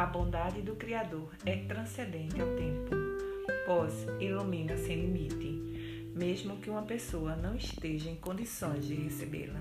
A bondade do Criador é transcendente ao tempo, pois ilumina sem limite, mesmo que uma pessoa não esteja em condições de recebê-la.